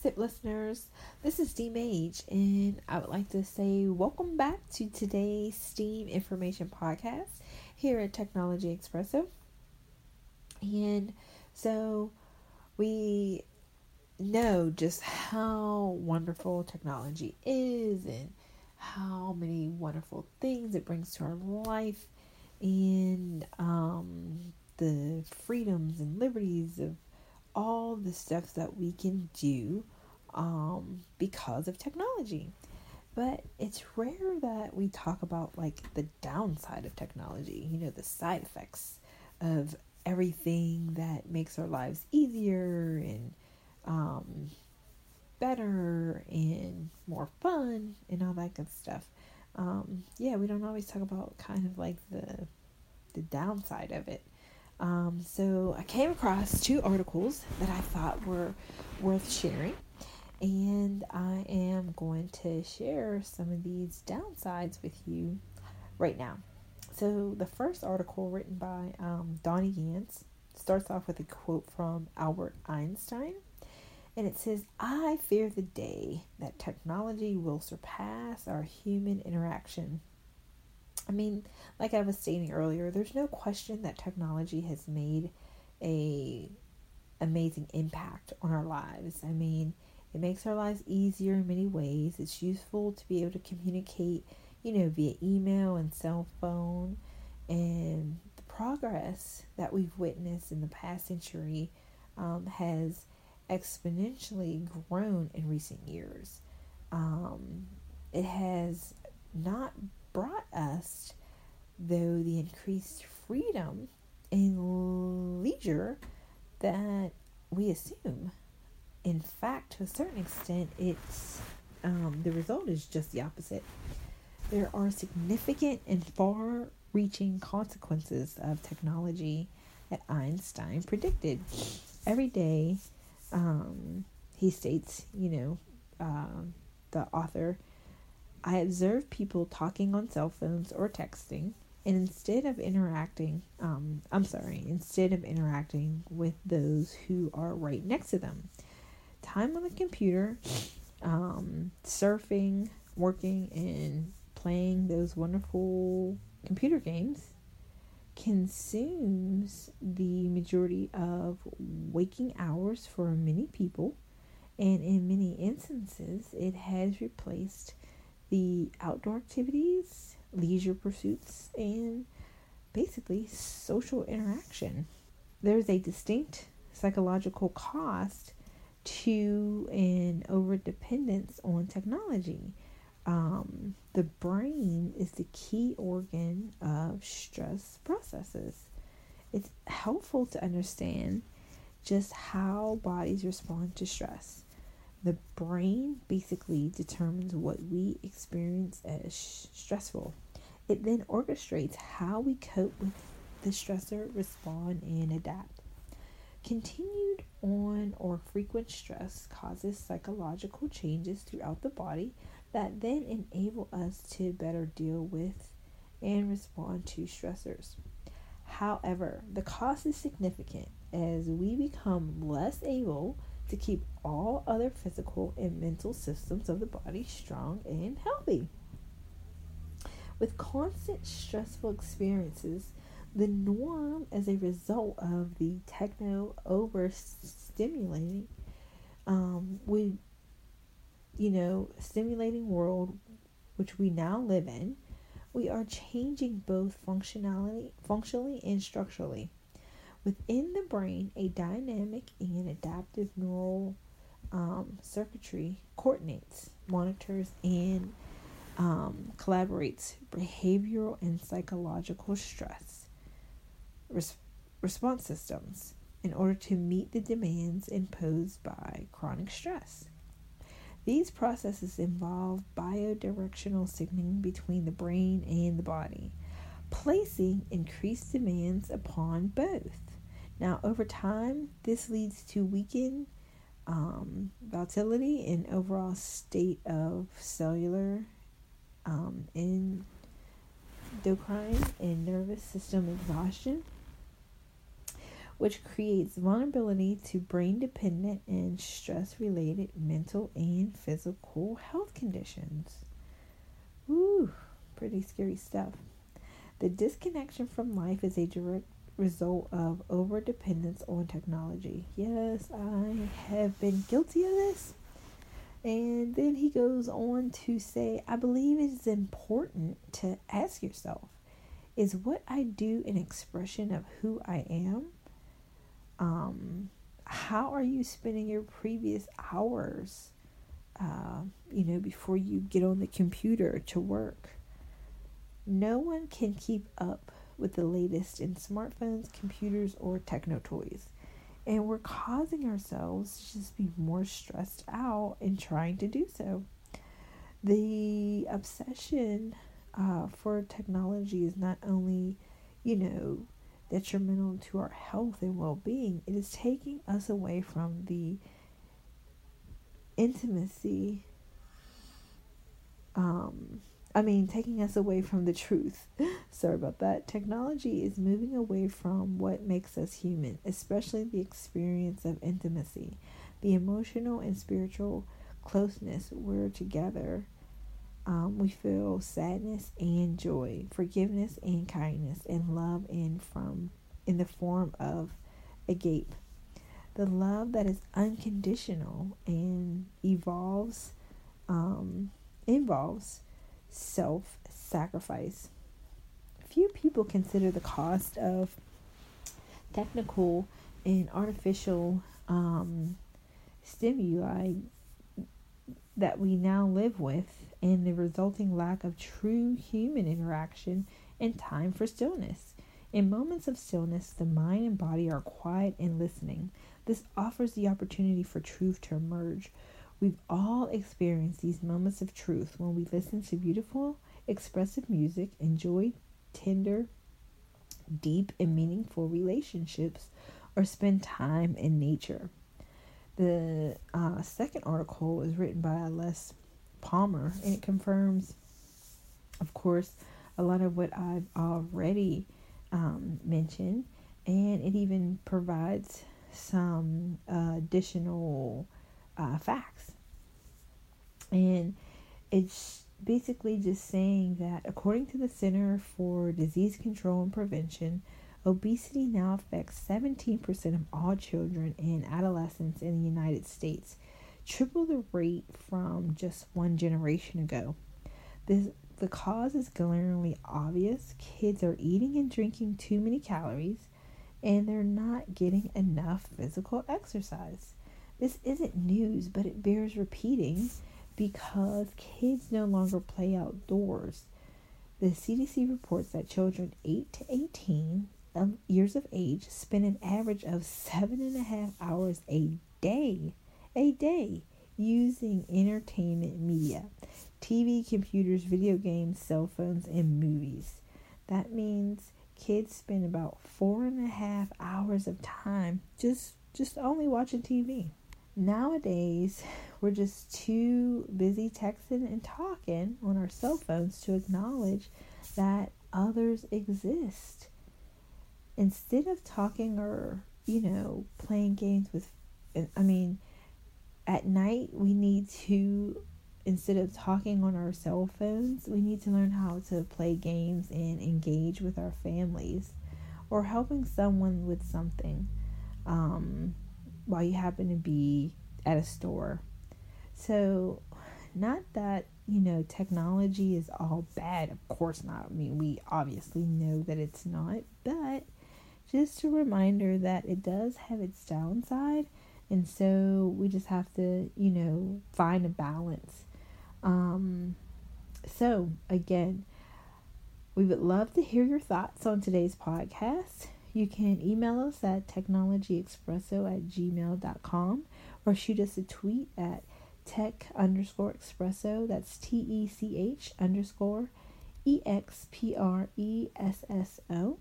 SIP listeners. This is D Mage, and I would like to say welcome back to today's STEAM Information Podcast here at Technology Expresso. And so we know just how wonderful technology is and how many wonderful things it brings to our life and um, the freedoms and liberties of all the stuff that we can do um, because of technology. But it's rare that we talk about like the downside of technology, you know, the side effects of everything that makes our lives easier and um, better and more fun and all that good stuff. Um, yeah, we don't always talk about kind of like the the downside of it. Um, so I came across two articles that I thought were worth sharing, and I am going to share some of these downsides with you right now. So the first article, written by um, Donnie Yance, starts off with a quote from Albert Einstein, and it says, "I fear the day that technology will surpass our human interaction." I mean, like I was stating earlier, there's no question that technology has made a amazing impact on our lives. I mean, it makes our lives easier in many ways. It's useful to be able to communicate, you know, via email and cell phone. And the progress that we've witnessed in the past century um, has exponentially grown in recent years. Um, it has not brought us, though, the increased freedom and leisure that we assume. In fact, to a certain extent, it's um, the result is just the opposite. There are significant and far reaching consequences of technology that Einstein predicted. Every day, um, he states, you know, uh, the author I observe people talking on cell phones or texting, and instead of interacting, um, I'm sorry, instead of interacting with those who are right next to them, time on the computer, um, surfing, working, and playing those wonderful computer games consumes the majority of waking hours for many people, and in many instances, it has replaced the outdoor activities, leisure pursuits, and basically social interaction. There's a distinct psychological cost to an over dependence on technology. Um, the brain is the key organ of stress processes. It's helpful to understand just how bodies respond to stress. The brain basically determines what we experience as stressful. It then orchestrates how we cope with the stressor, respond, and adapt. Continued on or frequent stress causes psychological changes throughout the body that then enable us to better deal with and respond to stressors. However, the cost is significant as we become less able to keep all other physical and mental systems of the body strong and healthy. With constant stressful experiences, the norm as a result of the techno overstimulating um, we you know stimulating world which we now live in we are changing both functionality functionally and structurally Within the brain, a dynamic and adaptive neural um, circuitry coordinates, monitors, and um, collaborates behavioral and psychological stress res- response systems in order to meet the demands imposed by chronic stress. These processes involve biodirectional signaling between the brain and the body, placing increased demands upon both. Now, over time, this leads to weakened um, volatility and overall state of cellular um, endocrine and nervous system exhaustion, which creates vulnerability to brain dependent and stress related mental and physical health conditions. Ooh, pretty scary stuff. The disconnection from life is a direct result of over dependence on technology. Yes, I have been guilty of this. And then he goes on to say, I believe it is important to ask yourself is what I do an expression of who I am? Um, how are you spending your previous hours, uh, you know, before you get on the computer to work? No one can keep up with the latest in smartphones, computers, or techno toys. And we're causing ourselves to just be more stressed out in trying to do so. The obsession uh, for technology is not only, you know, detrimental to our health and well being, it is taking us away from the intimacy um, I mean, taking us away from the truth. Sorry about that. Technology is moving away from what makes us human, especially the experience of intimacy, the emotional and spiritual closeness. We're together. Um, we feel sadness and joy, forgiveness and kindness, and love in from in the form of agape. The love that is unconditional and evolves um, involves self sacrifice. Few people consider the cost of technical and artificial um, stimuli that we now live with and the resulting lack of true human interaction and time for stillness. In moments of stillness, the mind and body are quiet and listening. This offers the opportunity for truth to emerge, We've all experienced these moments of truth when we listen to beautiful, expressive music, enjoy tender, deep, and meaningful relationships, or spend time in nature. The uh, second article is written by Les Palmer and it confirms, of course, a lot of what I've already um, mentioned, and it even provides some uh, additional uh, facts. And it's basically just saying that according to the Center for Disease Control and Prevention, obesity now affects 17% of all children and adolescents in the United States, triple the rate from just one generation ago. This, the cause is glaringly obvious. Kids are eating and drinking too many calories, and they're not getting enough physical exercise. This isn't news, but it bears repeating because kids no longer play outdoors. The CDC reports that children 8 to 18 um, years of age spend an average of seven and a half hours a day, a day, using entertainment media, TV, computers, video games, cell phones, and movies. That means kids spend about four and a half hours of time just just only watching TV. Nowadays, we're just too busy texting and talking on our cell phones to acknowledge that others exist. Instead of talking or, you know, playing games with, I mean, at night we need to, instead of talking on our cell phones, we need to learn how to play games and engage with our families or helping someone with something. Um, while you happen to be at a store. So, not that, you know, technology is all bad. Of course not. I mean, we obviously know that it's not, but just a reminder that it does have its downside. And so we just have to, you know, find a balance. Um, so, again, we would love to hear your thoughts on today's podcast. You can email us at technologyexpresso at gmail.com or shoot us a tweet at tech underscore expresso. That's T E C H underscore E X P R E S S O.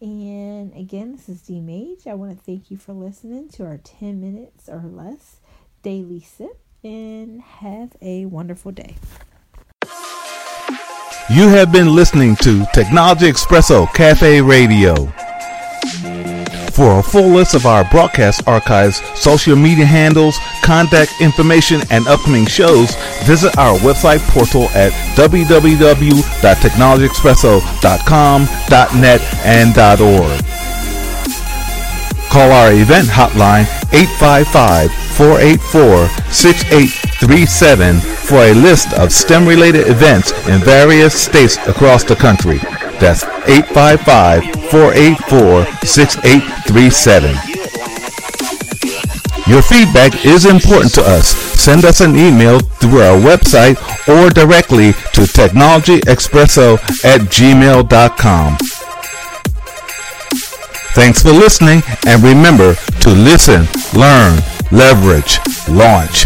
And again, this is D Mage. I want to thank you for listening to our 10 minutes or less daily sip and have a wonderful day. You have been listening to Technology Expresso Cafe Radio. For a full list of our broadcast archives, social media handles, contact information, and upcoming shows, visit our website portal at www.technologyexpresso.com.net and .org. Call our event hotline 855-484-6837 for a list of STEM-related events in various states across the country. That's 855-484-6837. Your feedback is important to us. Send us an email through our website or directly to technologyexpresso at gmail.com. Thanks for listening and remember to listen, learn, leverage, launch.